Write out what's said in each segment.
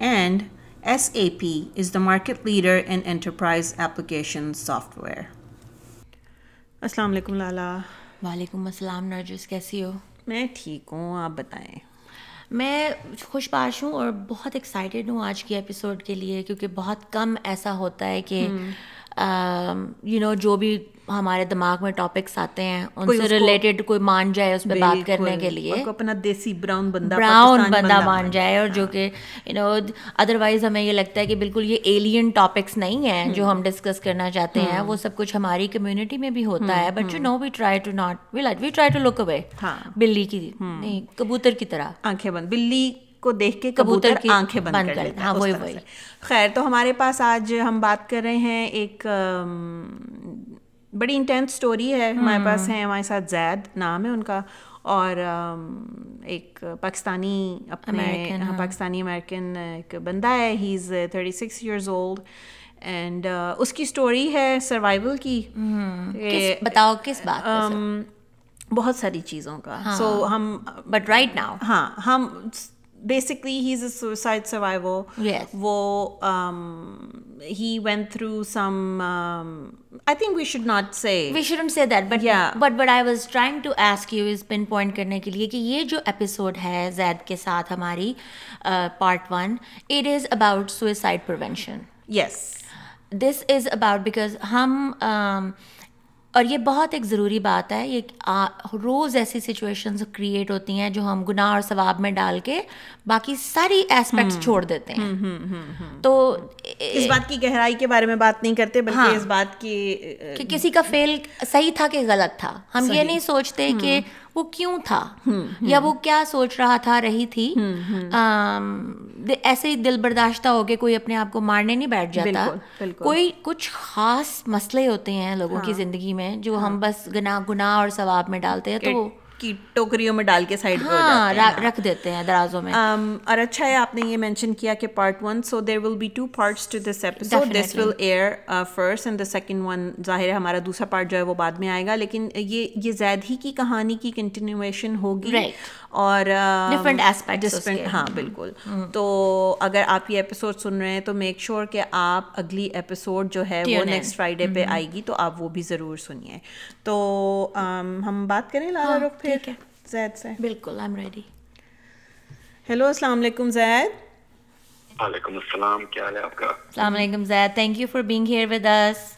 and SAP is the market leader in enterprise application software. السلام علیکم لالا وعلیکم السلام نرجس کیسی ہو میں ٹھیک ہوں آپ بتائیں میں خوش باش ہوں اور بہت ایکسائٹیڈ ہوں آج کی ایپیسوڈ کے لیے کیونکہ بہت کم ایسا ہوتا ہے کہ یو نو جو بھی ہمارے دماغ میں ٹاپکس آتے ہیں ان سے ریلیٹڈ کوئی مان جائے اس پہ بات کرنے کے لیے اپنا دیسی براؤن بندہ براؤن بندہ مان جائے اور جو ہاں۔ کہ یو نو ادروائز ہمیں یہ لگتا ہے کہ بالکل یہ ایلین ٹاپکس نہیں ہیں جو ہم ڈسکس کرنا چاہتے ہیں ہاں۔ وہ سب کچھ ہماری کمیونٹی میں بھی ہوتا ہے but you know we try to not we try to look away بلی کی کبوتر کی طرح آنکھیں بند بلی کو دیکھ کے کبوتر کی آنکھیں بند کر ہاں وہی وہی خیر تو ہمارے پاس آج ہم بات کر رہے ہیں ایک بڑی انٹینس اسٹوری ہے ہمارے پاس ہیں ہمارے ساتھ زید نام ہے ان کا اور ایک پاکستانی اپنے ہاں، ہاں۔ پاکستانی امیرکن ایک بندہ ہے he is thirty six years old and اس کی اسٹوری ہے سروائول کی بتاؤ کس بات بہت ساری چیزوں کا سو ہاں۔ ہم ہم بٹ رائٹ ناؤ ہاں basically he is a suicide survive وہ he went through some I think we should not say we shouldn't say that but but but I was trying to ask you is pin point کرنے کے لیے کہ یہ جو episode ہے زید کے ساتھ ہماری part one it is about suicide prevention yes this is about because ہم اور یہ بہت ایک ضروری بات ہے یہ روز ایسی سچویشن کریٹ ہوتی ہیں جو ہم گناہ اور ثواب میں ڈال کے باقی ساری ایسپیکٹس چھوڑ دیتے ہیں تو اس بات کی گہرائی کے بارے میں بات نہیں کرتے بلکہ ہاں۔ اس بات کی کہ کسی کا فیل صحیح تھا کہ غلط تھا ہم یہ نہیں سوچتے کہ وہ کیوں تھا یا وہ کیا سوچ رہا تھا رہی تھی ایسے ہی دل برداشتہ ہو کے کوئی اپنے آپ کو مارنے نہیں بیٹھ جاتا کوئی کچھ خاص مسئلے ہوتے ہیں لوگوں کی ہاں۔ زندگی میں جو ہاں۔ ہم بس گنا گنا اور ثواب میں ڈالتے ہیں تو کی ٹوکریوں میں ڈال کے سائڈ ہاں، رکھ دیتے ہیں درازوں میں اور اچھا ہے آپ نے یہ مینشن کیا کہ part one so there will be two parts to this this episode will air first and the second one ظاہر ہے ہمارا دوسرا پارٹ جو ہے وہ بعد میں آئے گا لیکن یہ یہ زید ہی کی کہانی کی کنٹینیویشن ہوگی اور ڈفرینٹ ایسپیکٹ ڈفرینٹ ہاں بالکل تو اگر آپ یہ ایپیسوڈ سن رہے ہیں تو میک شیور کہ آپ اگلی ایپیسوڈ جو ہے وہ نیکسٹ فرائیڈے پہ آئے گی تو آپ وہ بھی ضرور سنیے تو um, ہم بات کریں لارا ہاں، رخ پھر زید سے بالکل آئی ایم ریڈی ہیلو السلام علیکم زید وعلیکم السلام کیا حال ہے آپ کا السلام علیکم Zaid thank you for being here with us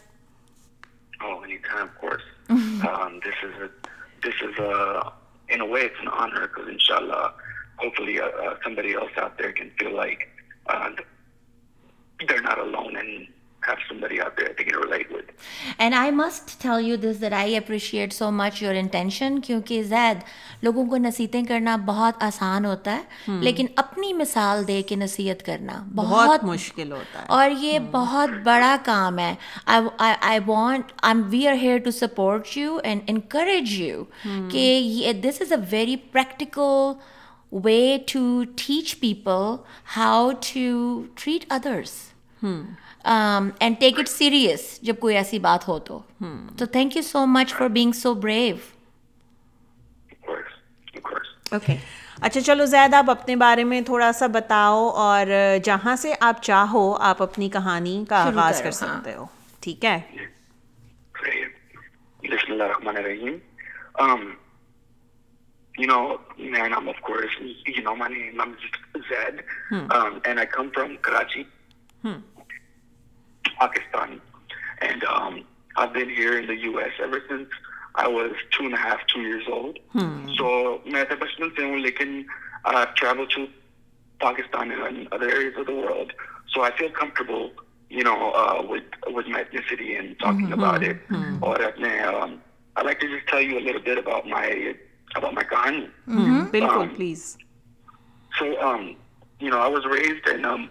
Oh, anytime, of course. um, this is a, this ان شاء اللہ ہو زید لوگوں کو نصیحتیں کرنا بہت آسان ہوتا ہے لیکن اپنی مثال دے کے نصیحت کرنا اور یہ بہت بڑا کام ہے this is a very practical way to teach people how to you treat others and take it serious جب کوئی ایسی بات ہو تو تو thank you so so much for being brave okay اچھا چلو زید آپ اپنے بارے میں تھوڑا سا بتاؤ اور جہاں سے آپ چاہو آپ اپنی کہانی کا آغاز کر سکتے ہو ٹھیک ہے Pakistani. And um, I've been here in the US ever since I was two and a half, two years old. Hmm. So, I uh, travel to Pakistan and other areas of the world. So, I feel comfortable, you know, uh, with with my ethnicity and talking mm-hmm. about it. Mm-hmm. Or, um, I'd like to just tell you a little bit about my about my Kahani. Mm-hmm. Um, please. So, um, you know, I was raised in um,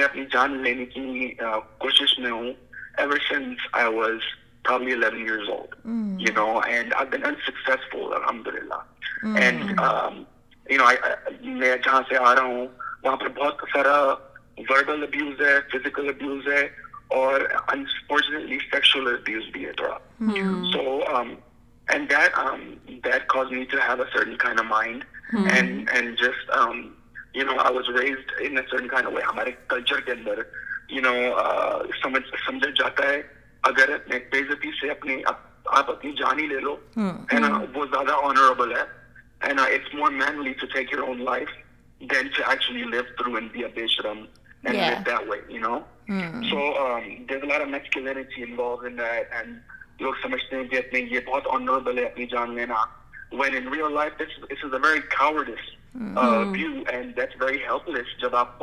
اپنی جان لینے کی کوشش میں ہوں since I was جہاں سے آ رہا ہوں اور اگر سے اپنی آپ اپنی جان ہی لے لو ہے یہ بہت جان لینا جب آپ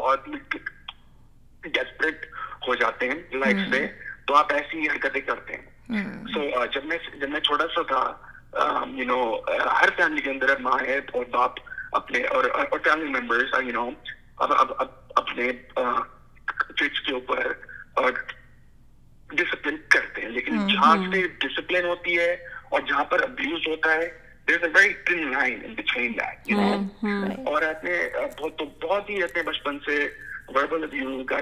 ہو جاتے ہیں تو آپ ایسی حرکتیں کرتے ہیں سو جب میں جب میں چھوٹا سا تھا یو نو ہر فیملی کے اندر ماں ہے اور باپ اپنے اور فیملی ممبرس یو نو اب اب اپنے ٹرٹس کے اوپر اور ڈسپلن کرتے ہیں لیکن جہاں سے ڈسپلن ہوتی ہے اور جہاں پر ابیوز ہوتا ہے اور بہت ہی اپنے بچپن سے جب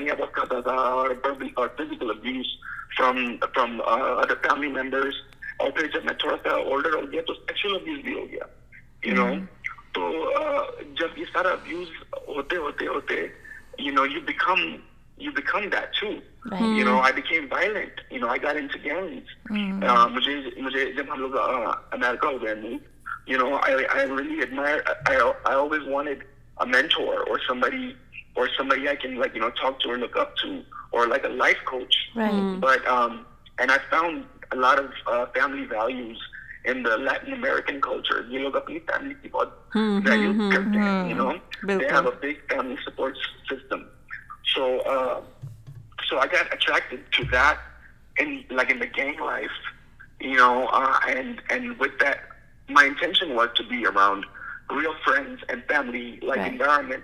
میں تھوڑا سا ہو ہو گیا گیا تو تو بھی جب جب یہ سارا ہوتے ہوتے ہوتے مجھے مجھے ہم لوگ امیرکا ہو گئے نہیں a mentor or somebody or somebody I can like, you know, talk to or look up to or like a life coach. Right. But, um, and I found a lot of uh, family values in the Latin American culture. You look know, family mm -hmm, values, mm -hmm, you know they have a big family support system. So, uh, so I got attracted to that in like in the gang life, you know, uh, and, and with that, my intention was to be around real friends and family like right. environment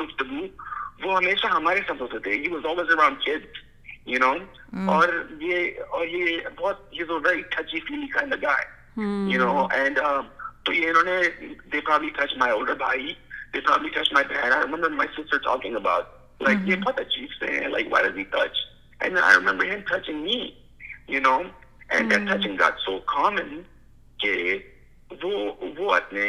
گفتگو وہ ہمیشہ ہمارے ساتھ ہوتے تھے you was always around kid you know اور یہ اور یہ بہت یہ تو ویری ٹچی فیل کا لگا ہے یو نو اینڈ تو یہ انہوں نے دیکھا بھی ٹچ مائی اولڈر بھائی دیکھا بھی ٹچ مائی بہن I remember my sister talking about like یہ بہت اچیو سے ہیں like where is he touch and I remember ہم touching me you know and that touching that so common کہ وہ وہ اپنے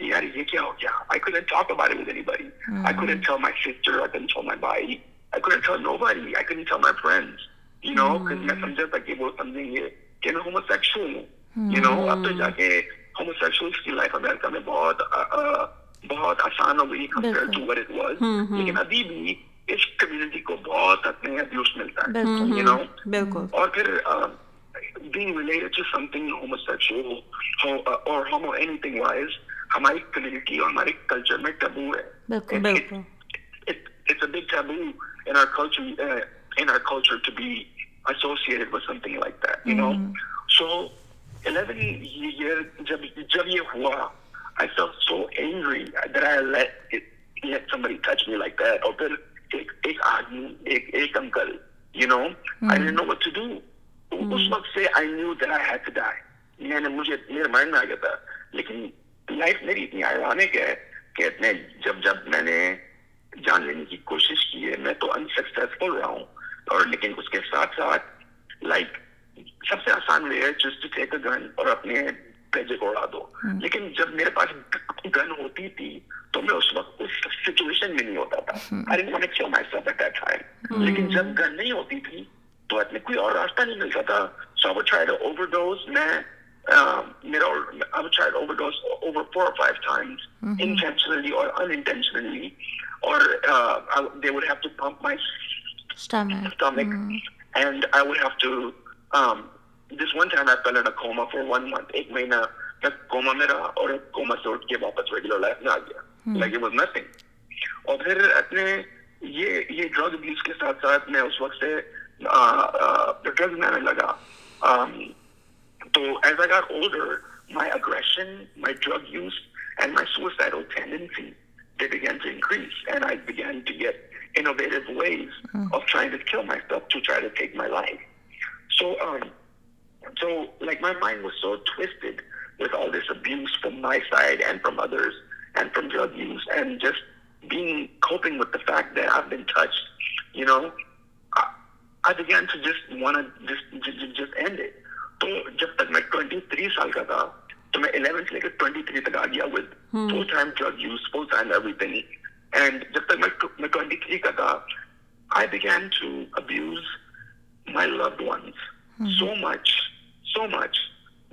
کہ کہ کہ یار یہ کیا ہو ہو گیا میں میں میں سمجھا تھا وہ سمجھیں گے ہوں. اب تو جا کے کی امریکہ بہت بہت آسان گئی لیکن ابھی بھی اس کمیونٹی کو بہت اپنے ابیوز ملتا ہے بالکل. اور پھر being related to something homosexual uh, or, homo anything wise ہماری کمیونٹی اور ہمارے مجھے میں آ گیا تھا لیکن لائف میری اتنی آئرانک ہے کہ اتنے جب جب میں نے جان لینے کی کوشش کی ہے میں تو انسکسیسفل رہا ہوں اور لیکن اس کے ساتھ ساتھ لائک سب سے آسان وے ہے جسٹ ٹیک اے گن اور اپنے پیجے کو اڑا دو لیکن جب میرے پاس گن ہوتی تھی تو میں اس وقت اس سچویشن میں نہیں ہوتا تھا ارے میں کیوں میں سب اٹیک آئے لیکن جب گن نہیں ہوتی تھی تو اتنے کوئی اور راستہ نہیں ملتا تھا سو وہ ٹرائی ٹو اوور ڈوز میں رہا اور پھر اپنے یہ ساتھ ساتھ وقت سے So as I got older, my aggression, my drug use, and my suicidal tendency, they began to increase. And I began to get innovative ways mm-hmm. of trying to kill myself to try to take my life. So, um, so like my mind was so twisted with all this abuse from my side and from others and from drug use and just being coping with the fact that I've been touched, you know, I, I began to just want to just, just, just end it. تو جب تک میں twenty three سال کا تھا تو میں لے الیونٹی تھری تک آ گیا with full full time time use everything and جب تک میں تھری کا تھا I begin to abuse my once so so much much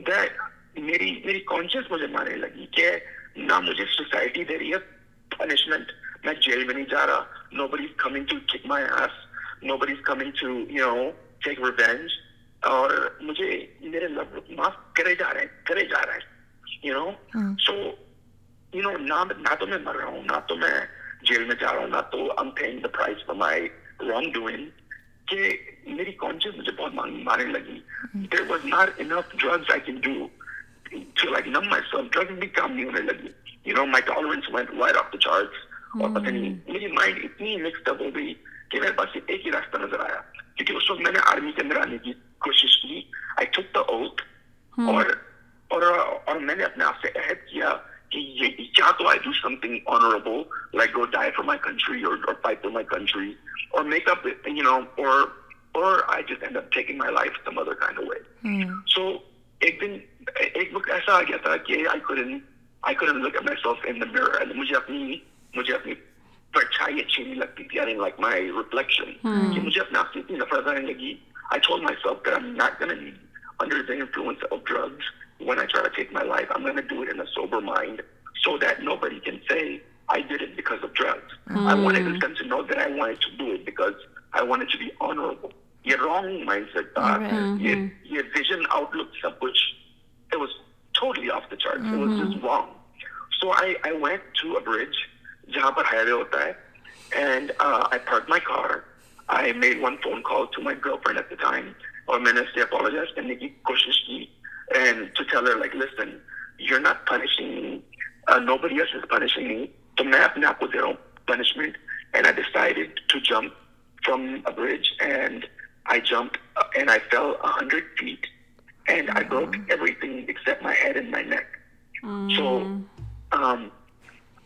that میری میری کانشیس مجھے مارنے لگی کہ نہ مجھے سوسائٹی دے رہی ہے پنشمنٹ میں جیل میں نہیں جا رہا nobody coming coming to to kick my no nobody you take revenge اور مجھے میرے لب معاف کرے جا رہے ہیں کرے جا رہے ہیں you know so you know نہ نہ تو میں مر رہا ہوں نہ تو میں جیل میں جا رہا ہوں نہ تو am paying the price for my wrong doing کہ میری کانشیس مجھے بہت مارنے لگی there was not enough drugs I can do to like numb my self drug بھی کام نہیں ہونے لگی you know my tolerance went where off the charts اور پتہ نہیں ہاں۔ میری مائنڈ اتنی مکسڈ اپ ہو گئی کہ میرے پاس ایک ہی راستہ نظر آیا کیونکہ اس وقت میں نے آرمی کے اندر آنے کی کوشش کی آئی آپ سے عہد کیا نہیں لگتی تھی لائک اپنے آپ سے اتنی نفرت آنے لگی I told myself that I'm not going to be under the influence of drugs when I try to take my life. I'm going to do it in a sober mind so that nobody can say I did it because of drugs. Mm. I wanted them to know that I wanted to do it because I wanted to be honorable. Your wrong mindset, uh, mm -hmm. your, your vision outlook, which it was totally off the charts. Mm -hmm. It was just wrong. So I, I went to a bridge, and uh, I parked my car, میں اپنے آپ کو دے رہا ہوں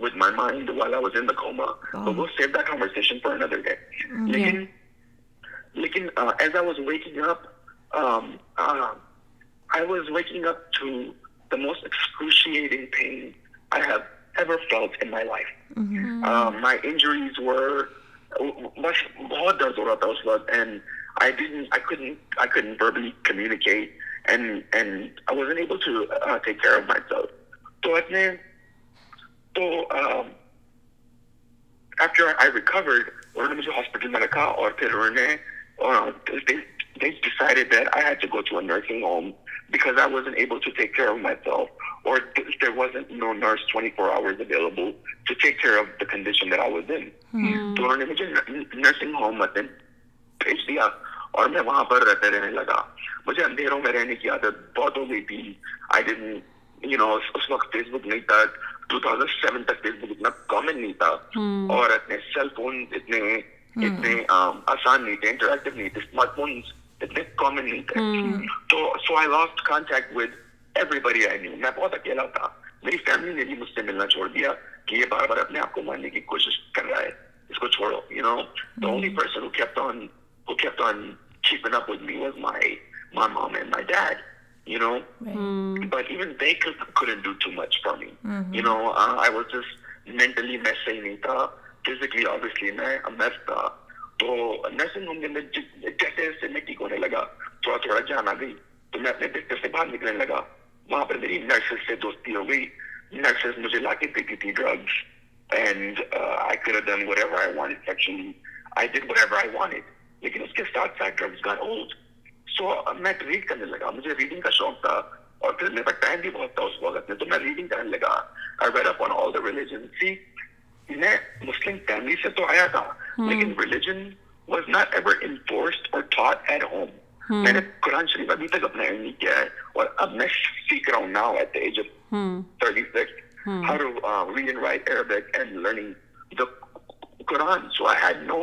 with my mind while I was in the coma. Oh. But we'll save that conversation for another day. Mm-hmm. Lekin, uh, as I was waking up, um, uh, I was waking up to the most excruciating pain I have ever felt in my life. Mm-hmm. Uh, my injuries were much more than what I was and I didn't, I couldn't, I couldn't verbally communicate, and and I wasn't able to uh, take care of myself. So, تو مجھے nursing home hmm. بھیج دیا اور میں وہاں پر لگا مجھے اندھیروں میں رہنے کی عادت بہت ہو گئی تھی اس وقت فیس بک نہیں تھا 2007 تک فیس بک اتنا کامن کامن نہیں نہیں نہیں نہیں تھا تھا ہاں۔ اور اتنے ہاں۔ اتنے اتنے اتنے سیل فون فون آسان تھے تھے تھے اسمارٹ تو so I I lost contact with everybody new میں بہت اکیلا میری فیملی نے بھی مجھ سے ملنا چھوڑ دیا کہ یہ بار بار اپنے آپ کو ماننے کی کوشش کر رہا ہے اس کو چھوڑو you know the only person پر you You know. know, Right. Mm. But even they could, couldn't do too much for me. Mm. Mm-hmm. uh, I was just mentally جان آ گئی تو میں اپنے بستر سے باہر نکلنے لگا وہاں پر میری نرسز سے دوستی ہو نرسز مجھے لا کے دیتی تھی لیکن اس کے ساتھ سو میں ریڈ کرنے لگا مجھے ریڈنگ کا شوق تھا اور پھر میرے پاس ٹائم بھی بہت تھا اس وقت میں تو میں ریڈنگ کرنے لگا اپن آل دا ریلیجن سی میں مسلم فیملی سے تو آیا تھا لیکن religion was not ever enforced اور تھاٹ ایٹ ہوم میں نے قرآن شریف ابھی تک اپنا نہیں کیا ہے اور اب میں سیکھ رہا ہوں now at age of thirty six Hare read and write and learning the Quran so I had no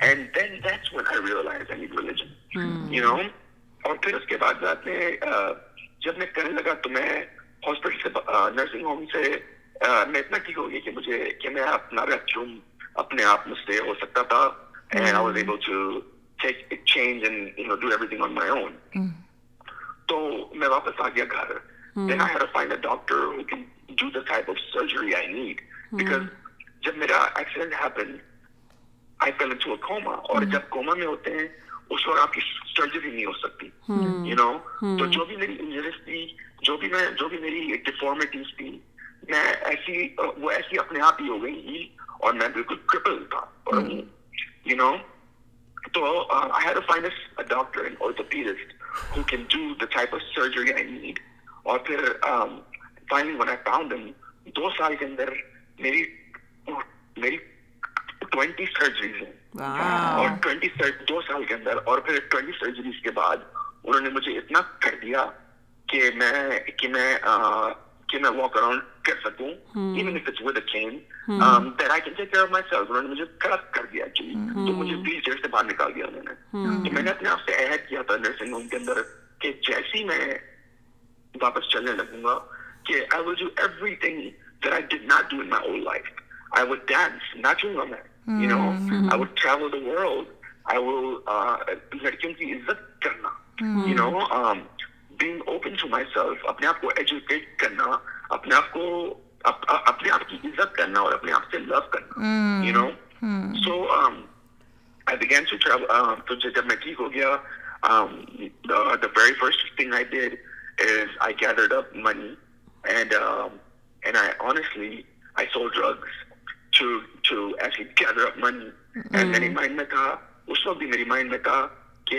اور پھر اس کے بعد جب میں لگا تو میں میں ہاسپٹل سے سے نرسنگ ہوم اتنا ٹھیک ہو گیا کہ مجھے کہ میں اپنا اپنے آپ مجھ سے گیا گھر جب میرا آئی پہلے تھرو اے کوما اور جب کوما میں ہوتے ہیں اس وقت آپ کی سرجری نہیں ہو سکتی یو نو تو جو بھی میری انجریز تھی جو بھی میں جو بھی میری ڈیفارمیٹیز تھی میں ایسی وہ ایسی اپنے آپ ہی ہو گئی ہی اور میں بالکل کرپل تھا اور یو نو تو I had a finest doctor and اور the purest who can do the type of surgery I need اور پھر فائنلی ون آئی پاؤنڈ دو سال کے اندر میری میری دو سال کے اندر اور باہر نکال دیا میں نے اپنے آپ سے عہد کیا تھا نرسنگ ہوم کے اندر جیسی میں واپس چلنے لگوں گا گا میں کی عزت کرنا کرنا کرنا ٹو اپنے اپنے اپنے اپنے آپ آپ آپ آپ کو کو اور سے لو جب میں ٹھیک ہو گیا to to actually gather up money and میری مائنڈ میں تھا اس وقت بھی میری مائنڈ میں تھا کہ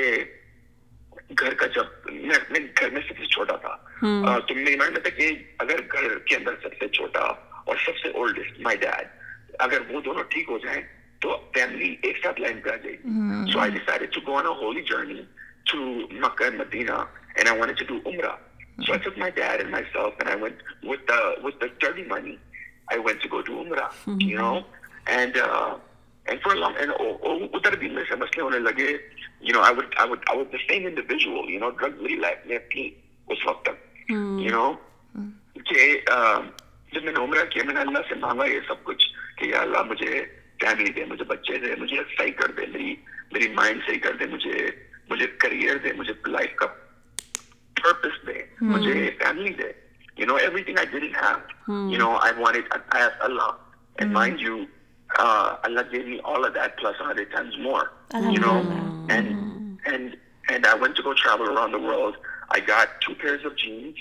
گھر کا جب میں گھر میں سب سے چھوٹا تھا تو میری مائنڈ میں تھا کہ اگر گھر کے اندر سب سے چھوٹا اور سب سے اولڈسٹ مائی ڈیڈ اگر وہ دونوں ٹھیک ہو جائیں تو فیملی ایک ساتھ لائن پہ آ جائے so I decide to go on a holy journey to Mecca Medina and I want to do عمرہ so I took my dad and my self and I went with with the study money I I I I went to go Umrah, mm-hmm. you you you know, know know and and and uh, for a long oh, oh, would would was the same individual drug میں نے عمرہ کیا میں نے اللہ سے مانگا یہ سب کچھ کہ یا اللہ مجھے مجھے مجھے مجھے مجھے مجھے مجھے فیملی فیملی دے دے دے دے دے دے دے بچے صحیح صحیح کر کر میری میری مائنڈ کریئر لائف کا purpose You know, everything I didn't have. Hmm. You know, I wanted, I asked Allah. And hmm. mind you, uh, Allah gave me all of that plus a hundred times more. You know, and and and I went to go travel around the world. I got two pairs of jeans,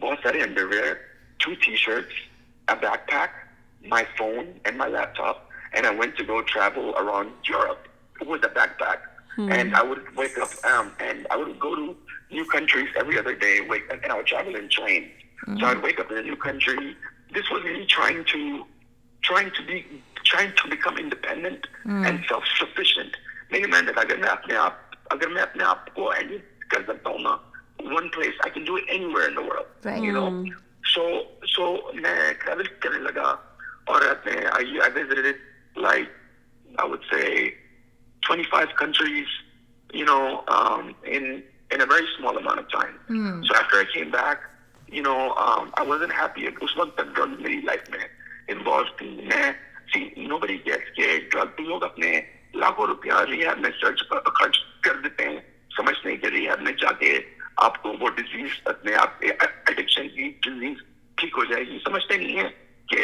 both set underwear, two T-shirts, a backpack, my phone, and my laptop. And I went to go travel around Europe with a backpack. Hmm. And I would wake up um, and I would go to new countries every other day. Wake, and I would travel in trains. Mm. So I'd wake up in a new country. This was me trying to, trying to be, trying to become independent mm. and self-sufficient. Maybe man, that I can make up, I can make up, go and get one place. I can do it anywhere in the world. Right. You know. Mm. So so I traveled and I I visited like I would say twenty five countries. You know, um, in in a very small amount of time. Mm. So after I came back, لاکھوں روپیہ rear میں خرچ کر دیتے ہیں سمجھتے کہ rear میں جا کے آپ کو وہ ڈیزیز اپنے ڈزیز ٹھیک ہو جائے گی سمجھتے نہیں ہے کہ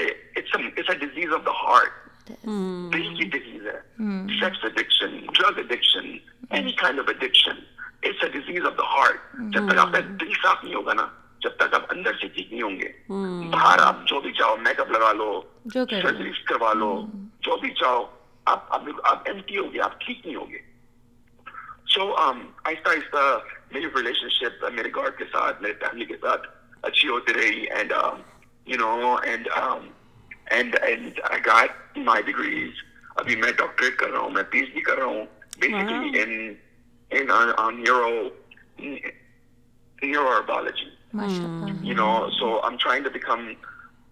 ڈیزیز آف دا ہارٹ ڈیل کی ڈیزیز ہے جب تک آپ اندر سے ٹھیک نہیں ہوں گے باہر آپ جو بھی چاہو میک اپ لگا لو سرجریز کروا لو جو بھی چاہو آپ آپ ایم ٹی ہوگی آپ ٹھیک نہیں ہوگے سو um, آہستہ آہستہ میری ریلیشن شپ میرے گاڈ کے ساتھ میرے فیملی کے ساتھ اچھی ہوتی رہی and you know and and and I got my degrees ابھی میں ڈاکٹریٹ کر رہا ہوں میں پی ایچ ڈی کر رہا ہوں basically in in neuro neuro biology Mm. You know, so I'm trying to become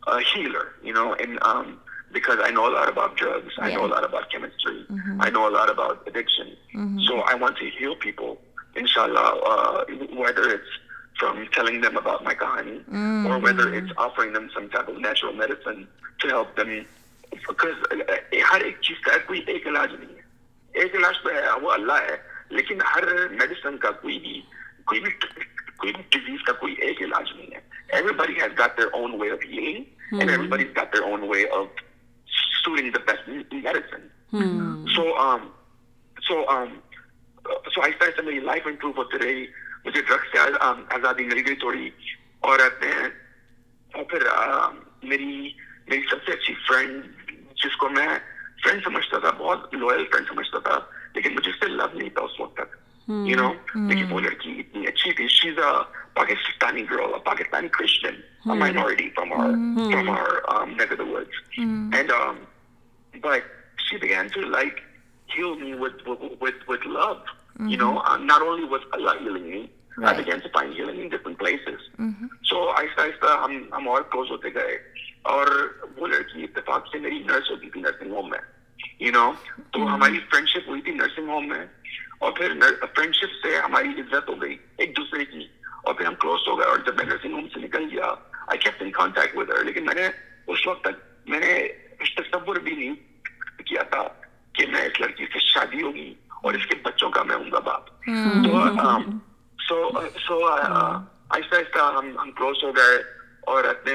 a healer, you know, and um, because I know a lot about drugs, yeah. I know a lot about chemistry, mm-hmm. I know a lot about addiction. Mm-hmm. So I want to heal people, inshallah, uh, whether it's from telling them about my kahani mm-hmm. or whether it's offering them some type of natural medicine to help them. Because ہر ایک چیز کا کوئی ایک علاج نہیں ہے ایک علاج تو ہے وہ اللہ ہے لیکن ہر میڈیسن کا کوئی بھی کوئی بھی ڈیزیز کا کوئی ایک علاج نہیں ہے ایوری ایوری بڑی body has their their own own way way of of healing and the best medicine so so so آہستہ آہستہ میری لائف امپروو ہوتی رہی مجھے سے آزادی مل گئی تھوڑی اور پھر میری میری سب سے اچھی فرینڈ جس کو میں فرینڈ سمجھتا تھا بہت لوئل فرینڈ سمجھتا تھا لیکن مجھے اس سے لو نہیں تھا اس وقت تک پاکستانی سو آہستہ آہستہ ہم ہم اور وہ لڑکی اتفاق سے میری نرس ہوتی تھی نرسنگ ہوم میں یو نو تو ہماری فرینڈشپ ہوئی تھی نرسنگ ہوم میں اور پھر فرینڈشپ سے ہماری عزت ہو گئی ایک دوسرے کی اور پھر ہم کلوز ہو گئے اور جب میں نرسنگ ہوم سے نکل گیا I kept in contact with her لیکن میں نے اس وقت تک میں نے تصور بھی نہیں کیا تھا کہ میں اس لڑکی سے شادی ہوگی اور اس کے بچوں کا میں ہوں گا باپ ہاں۔ تو آہستہ آہستہ ہم ہم کلوز ہو گئے اور اپنے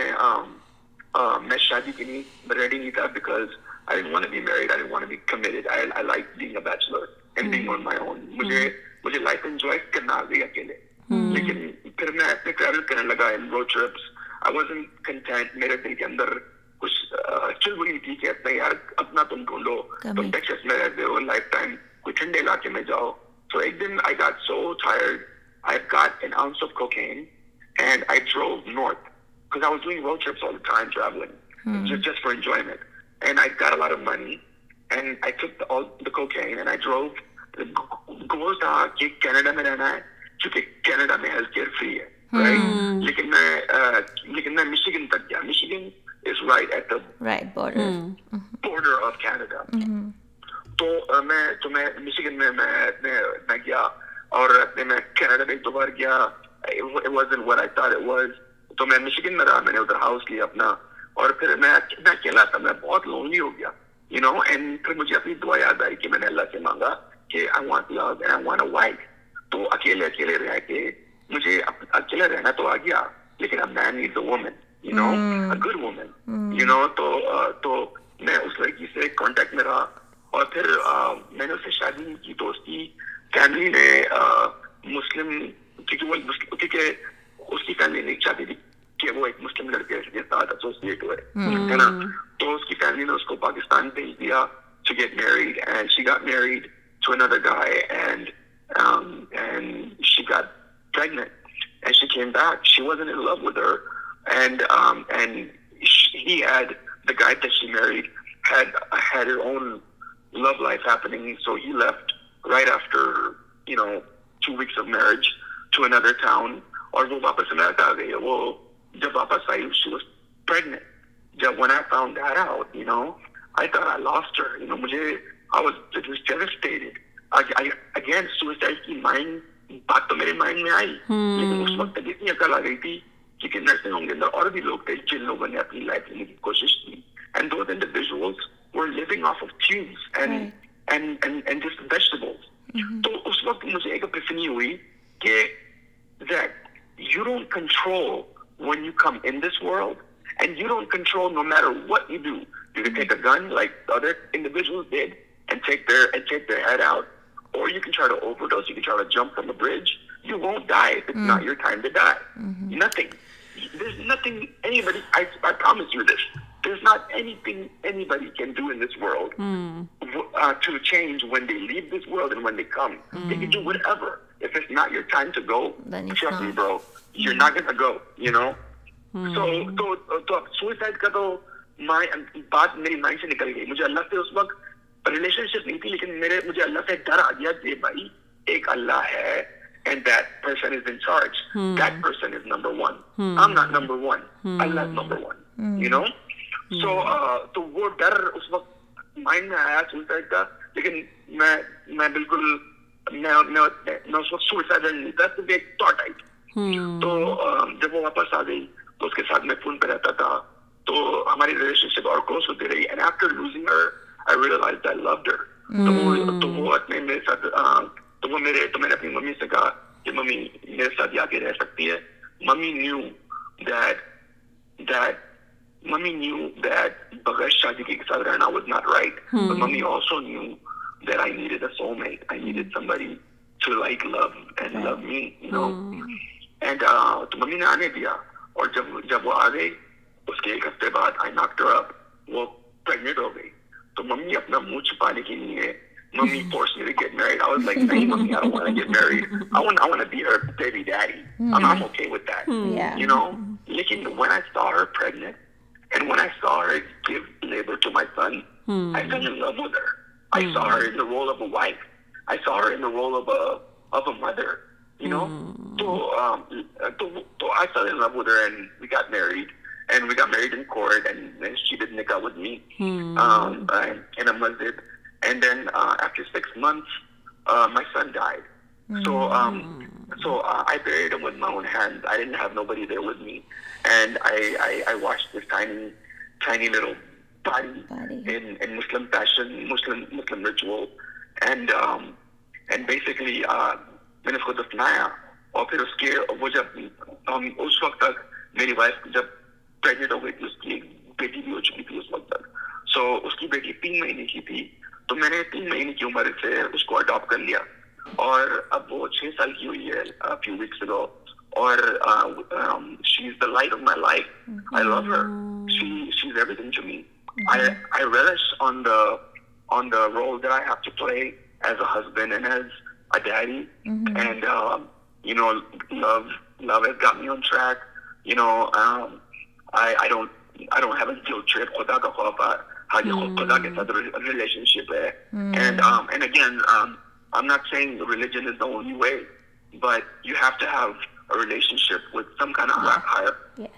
میں شادی کے لیے ریڈی نہیں تھا because I don't want be married I don't want be committed I I like being a bachelor ending on my own مجھے مجھے لائف انجوائے کرنا آ گئی اکیلے hmm. لیکن پھر میں اپنے ٹریول کرنے لگا in road trips I was in content میرے دل کے اندر کچھ چل بھی تھی کہ اتنا یار اپنا تم ڈھونڈو تم ٹیکسس میں رہتے ہو لائف ٹائم کوئی ٹھنڈے علاقے میں جاؤ تو ایک دن I got so tired I got an ounce of cocaine and I drove north Because I was doing road trips all the time traveling, mm. just, just for enjoyment. And I got a lot of money. and I took the, all the cocaine and I goal تھا کہ Canada میں رہنا ہے کیونکہ Canada میں health care free ہے لیکن میں مشیگن تک گیا Michigan is right at border of Canada تو میں تو میں مشیگن میں میں گیا اور اپنے میں کینیڈا میں ایک دو بار گیا تو میں مشیگن میں رہا میں نے ادھر ہاؤس لیا اپنا اور پھر میں اکیلا تھا میں بہت لونلی ہو گیا یو نو اینڈ پھر مجھے اپنی دعا یاد آئی کہ میں نے اللہ سے مانگا کہ تو اکیلے اکیلے رہ کے مجھے اکیلا رہنا تو آ گیا لیکن اب man is a woman you know good woman you know تو تو میں اس لڑکی سے کانٹیکٹ میں رہا اور پھر میں نے اس سے شادی کی دوستی فیملی نے مسلم کیونکہ وہ کیونکہ اس کی فیملی نے شادی دی کہ وہ ایک مسلم لڑکے کے ساتھ ایسوسیٹ ہوئے ہے نا تو اس اس کی فیملی نے کو پاکستان بھیج دیا to to get married married and she got وہ واپس آ گئی وہ جب واپس آئی اندر اور بھی لوگ تھے جن لوگوں نے اپنی لائف کی کوشش کی ٹھنی mm-hmm. ہوئی کہ when you come in this world and you don't control no matter what you do. You can take a gun like other individuals did and take their and take their head out. Or you can try to overdose, you can try to jump from a bridge. You won't die if it's mm. not your time to die. Mm-hmm. Nothing. There's nothing anybody I, I promise you this. There's not anything anybody can do in this world mm. uh, to change when they leave this world and when they come. Mm. They can do whatever. If it's not your time to go, then trust me, bro you're not gonna go, you know. Hmm. So تو تو تو suicide کا بات میری mind سے نکل گئی مجھے اللہ سے اس وقت ریلیشن شپ نہیں تھی لیکن میرے مجھے اللہ سے ڈر آ گیا کہ بھائی ایک اللہ ہے تو وہ ڈر اس وقت مائنڈ میں آیا سوئسائڈ کا لیکن میں میں بالکل میں اس وقت سوئسائڈ نہیں تھا کیونکہ ایک تھاٹ آئی تھی تو جب وہ واپس آ گئی تو اس کے ساتھ میں فون پہ رہتا تھا تو ہماری ریلیشن شپ اور کلوز ہوتی رہی and after losing her her I I realize تو تو تو تو وہ وہ وہ اپنے میرے میرے میرے ساتھ ساتھ میں نے اپنی ممی ممی سے کہا کہ یہ کے ساتھ رہنا was not right mummy also knew that I I need need a soulmate to like love love and me know and تو ممی نے آنے دیا اور جب جب وہ آ گئی اس کے ایک ہفتے بعد آئی اپ وہ ہو گئی تو ممی اپنا منہ چھپانے کے لیے you know. Mm. So um, to, to, I fell in love with her, and we got married, and we got married in court, and then she did nick out with me, mm. um, and I'm with it. And then uh, after six months, uh, my son died. So, um, so uh, I buried him with my own hands. I didn't have nobody there with me, and I, I, I washed this tiny, tiny little body, body. In, in Muslim fashion, Muslim Muslim ritual, and um, and basically uh, میں نے اس کو دفنایا اور پھر اس کے وہ جب اس وقت تک میری وائف جب ہو گئی تھی اس کی بیٹی بھی ہو چکی تھی اس وقت تک سو اس کی بیٹی تین مہینے کی تھی تو میں نے تین مہینے کی عمر سے اس کو اڈاپٹ کر لیا اور اب وہ چھ سال کی ہوئی ہے اور and as a daddy mm -hmm. and um uh, you know love love has got me on track you know um i i don't i don't have a guilt trip with that at all but how you could have a relationship there eh? mm and um and again um i'm not saying religion is the only way but you have to have a relationship with some kind of yeah. higher yes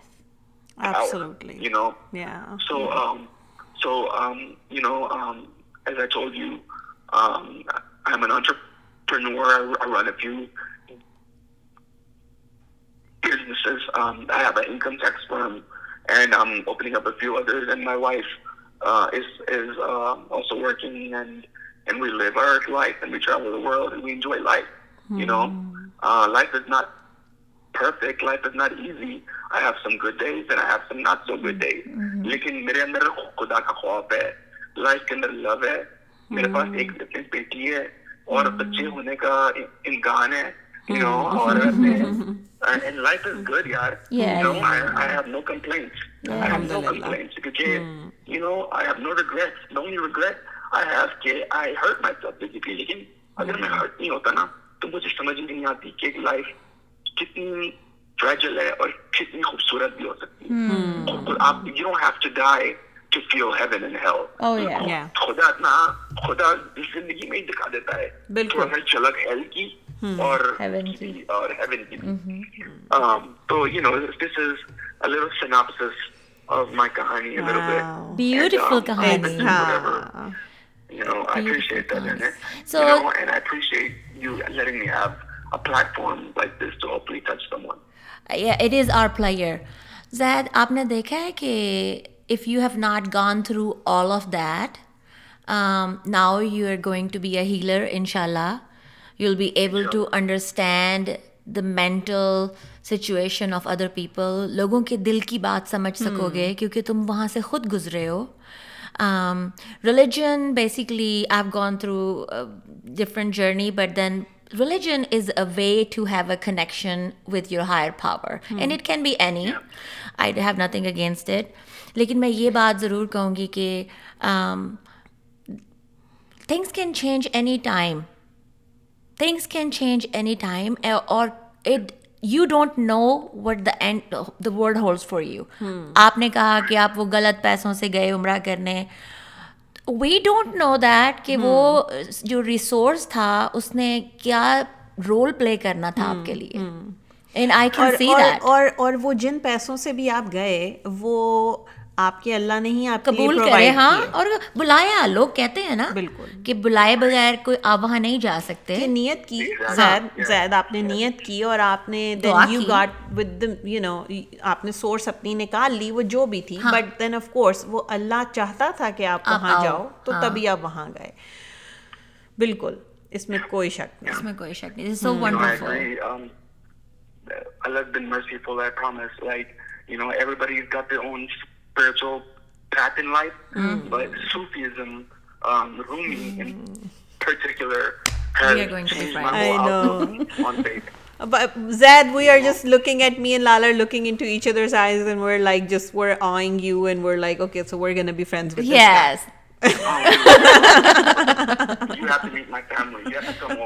absolutely power, you know yeah so yeah. um so um you know um as i told you um i'm an entrepreneur میرے خدا کا خواب ہے اور بچے ہونے کا امکان ہے تو مجھے سمجھ نہیں آتی کہ اور کتنی خوبصورت بھی ہو سکتی آپ یو ہی Oh, mm-hmm. خدا خدا زندگی میں دیکھا کہ if you have not gone through all of that now you are going to be a healer ان شاء اللہ you will be able understand the mental situation of other people لوگوں کے دل کی بات سمجھ سکو گے کیونکہ تم وہاں سے خود گزرے ہو religion basically I gone through different journey but then religion is a way to have a connection with your higher power and it can be any I have nothing against it لیکن میں یہ بات ضرور کہوں گی کہ things things can can change change any any time time اور you don't know what the the and world holds for you آپ نے کہا کہ آپ وہ غلط پیسوں سے گئے عمرہ کرنے وی ڈونٹ نو دیٹ کہ وہ جو ریسورس تھا اس نے کیا رول پلے کرنا تھا آپ کے لیے اور وہ جن پیسوں سے بھی آپ گئے وہ آپ کے اللہ نے ہی آپ قبول کرے ہاں اور بلایا لوگ کہتے ہیں نا بالکل کہ بلائے بغیر کوئی آپ وہاں نہیں جا سکتے نیت کی جی، ہاں، زید زید آپ نے نیت کی اور آپ نے you got with you know آپ نے سورس اپنی نکال لی وہ جو بھی تھی بٹ دین آف کورس وہ اللہ چاہتا تھا کہ آپ وہاں جاؤ تو ہاں۔ تبھی آپ وہاں گئے بالکل اس میں کوئی شک نہیں اس میں کوئی شک نہیں so wonderful hmm. I um, love the merciful, I promise, like, you know, everybody's got their own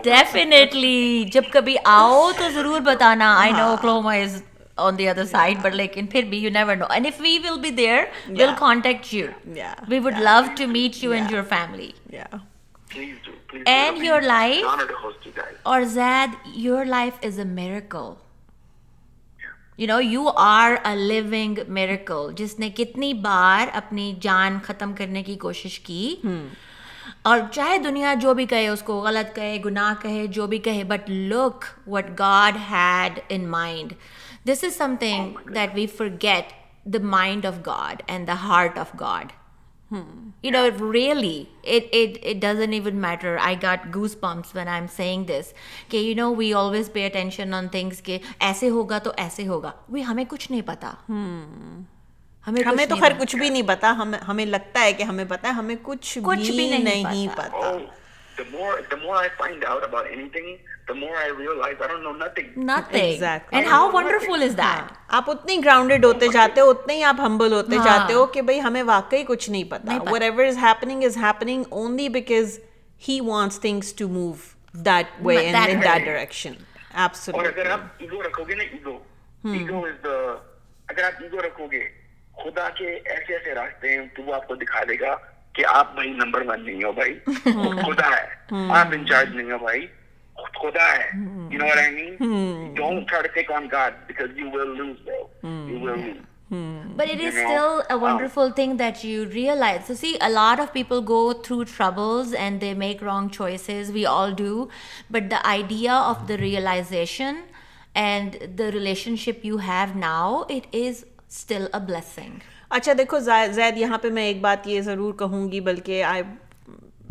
definitely جب کبھی آؤ تو ضرور بتانا you you know a are miracle جس نے کتنی بار اپنی جان ختم کرنے کی کوشش کی اور چاہے دنیا جو بھی کہے اس کو غلط کہے گناہ کہے کہے جو بھی but look what God had in mind this is something oh that we forget the mind of god and the heart of god hmm. you know it really it, it it doesn't even matter i got goosebumps when i'm saying this okay you know we always pay attention on things ke aise hoga to aise hoga we hame kuch nahi pata hmm. ہمیں, ہمیں تو خیر کچھ بھی نہیں پتا ہمیں ہمیں لگتا ہے کہ ہمیں پتا ہے ہمیں کچھ, کچھ بھی, بھی نہیں, نہیں پتا oh, the more, the more اگر آپ رکھو گے ایسے ایسے راستے دکھا دے گا کہ آپ انارج نہیں ہوئی make do but the idea realization اچھا دیکھو زید یہاں پہ میں ایک بات یہ ضرور کہوں گی بلکہ آئی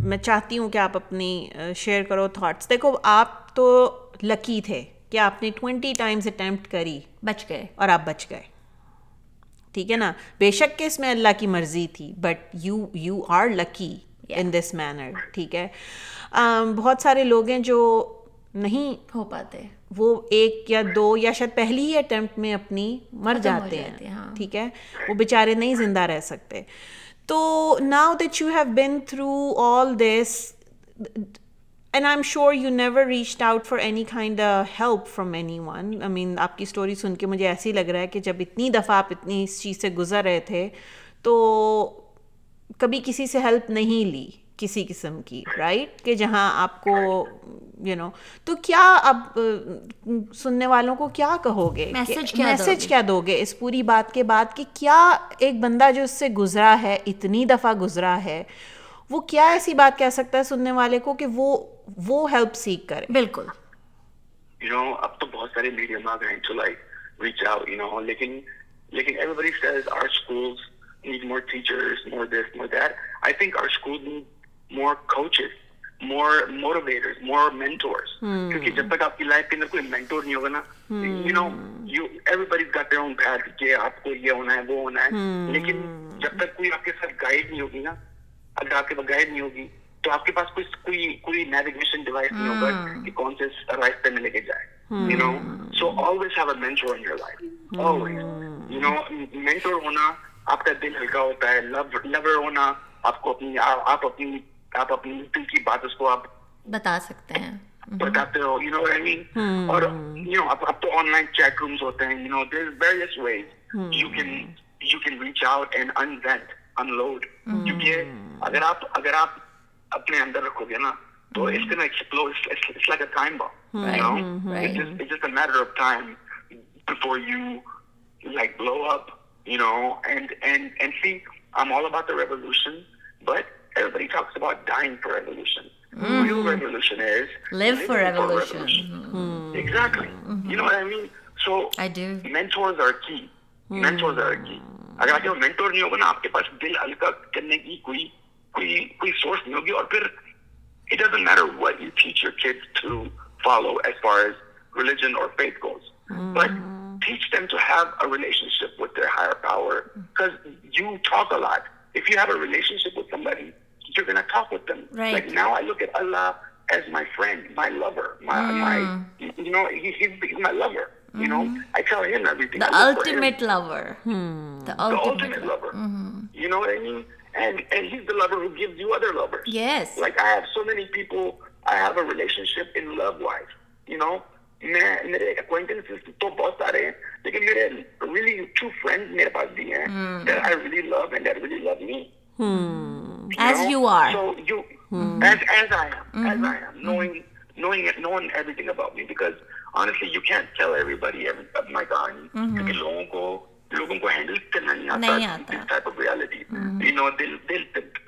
میں چاہتی ہوں کہ آپ اپنی شیئر کرو تھاٹس دیکھو آپ تو لکی تھے کہ آپ نے ٹوینٹی ٹائمس اٹیمپٹ کری بچ گئے اور آپ بچ گئے ٹھیک ہے نا بے شک کہ اس میں اللہ کی مرضی تھی but you you are lucky in this manner ٹھیک ہے بہت سارے لوگ ہیں جو نہیں ہو پاتے وہ ایک یا دو یا شاید پہلی ہی اٹیمپٹ میں اپنی مر جاتے ہیں ہاں۔ ٹھیک ہے وہ بیچارے نہیں زندہ رہ سکتے تو now that you have been through all this and I am sure you never reached out for any kind help from anyone I mean آپ کی اسٹوری سن کے مجھے ایسے ہی لگ رہا ہے کہ جب اتنی دفعہ آپ اتنی اس چیز سے گزر رہے تھے تو کبھی کسی سے ہیلپ نہیں لی کسی قسم کی رائٹ کہ جہاں آپ کو یو نو تو کیا کیا کیا سننے والوں کو کہو گے گے میسج دو اس پوری بات کے بعد کہ کیا ایک بندہ جو اس سے گزرا گزرا ہے ہے اتنی دفعہ وہ کیا ایسی بات کہہ سکتا ہے سننے والے کو کہ وہ ہیلپ سیکھ کرے بالکل اب تو بہت سارے more more more coaches motivators mentors مورچ مورینٹور یہ ہونا ہے وہ ہونا ہے آپ کے پاس ڈیوائس نہیں ہوگا کہ کون سی میں لے کے جائے آپ کا دل ہلکا ہوتا ہے آپ اپنی دل کی بات اس کو آپ بتا سکتے ہیں بتاتے ہو نہیں ہوگ پاس دل ہلکا کرنے کی لائٹنگ ریلشن شو وائف میں تو بہت سارے لیکن as know? you are. So you, mm. as, as I am, mm-hmm. as I mm-hmm. am, knowing, knowing, it, knowing everything about me, because honestly, you can't tell everybody every, uh, my kahani. Mm-hmm. لوگوں کو handle کرنا نہیں آتا اس type of reality you know دل دل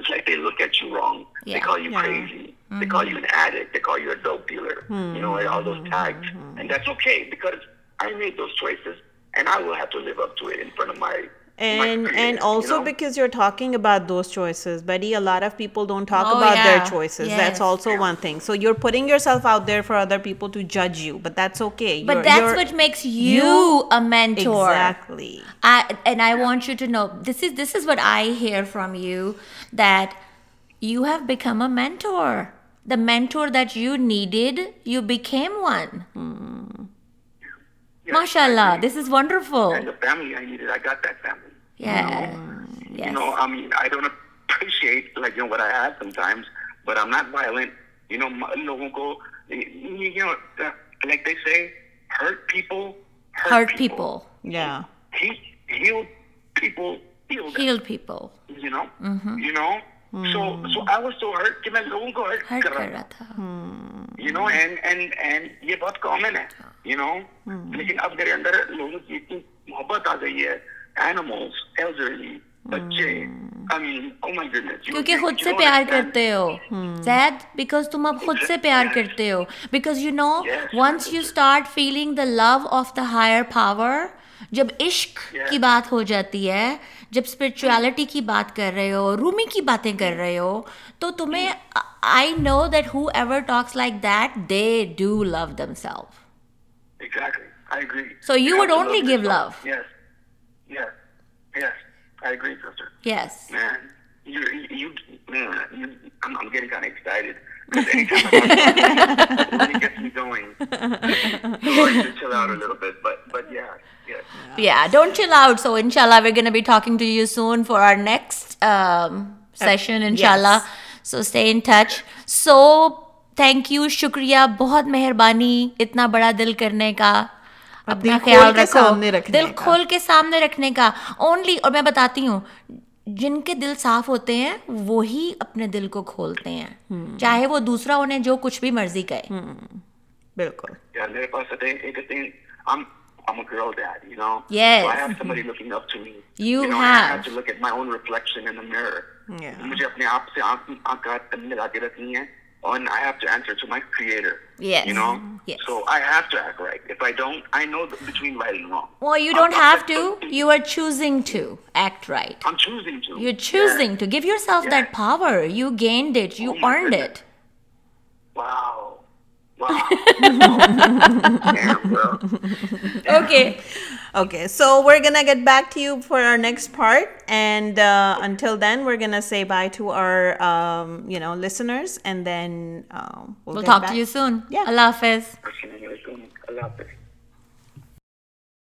like they look at you wrong they call you crazy they call you an addict they call you a dope dealer you know all those tags and that's okay because I made those choices and I will have to live up to it in front of my and and also you know? because you're talking about those choices buddy a lot of people don't talk oh, about yeah. their choices yes. that's also yeah. one thing so you're putting yourself out there for other people to judge you but that's okay but you're, that's you're, what makes you, you, a mentor exactly I, and i yeah. want you to know this is this is what i hear from you that you have become a mentor the mentor that you needed you became one mm. ماشاء اللہ this is wonder formulate یہ بہت common ہے you know hmm. لیکن اب میرے اندر لوگوں کی اتنی محبت آ گئی ہے اینیملس ایلڈرلی بچے hmm. oh کیونکہ خود سے پیار کرتے ہو hmm. زید بیکاز تم اب خود سے پیار کرتے ہو because you know once you start feeling the love of the higher power جب عشق کی بات ہو جاتی ہے جب اسپرچویلٹی کی بات کر رہے ہو رومی کی باتیں کر رہے ہو تو تمہیں I know that whoever talks like that they do love them self be talk فارسٹن ان شاء اللہ so touch so thank you شکریہ بہت مہربانی اتنا بڑا دل کرنے کا اپنا خیال رکھو دل کھول کے سامنے رکھنے کا اونلی اور میں بتاتی ہوں جن کے دل صاف ہوتے ہیں وہی اپنے دل کو کھولتے ہیں چاہے وہ دوسرا انہیں جو کچھ بھی مرضی کرے بالکل and I have to answer to my creator. Yes. You know? Yes. So I have to act right. If I don't, I know the, between right and wrong. Well, you don't I'm, have I'm, to. You are choosing to act right. I'm choosing to. You're choosing yeah. to. Give yourself yeah. that power. You gained it. You oh earned goodness. it. Wow. Wow. Damn, Damn. Okay. Okay so ورین get back to you for next part and until then were you know listeners and then اللہ حافظ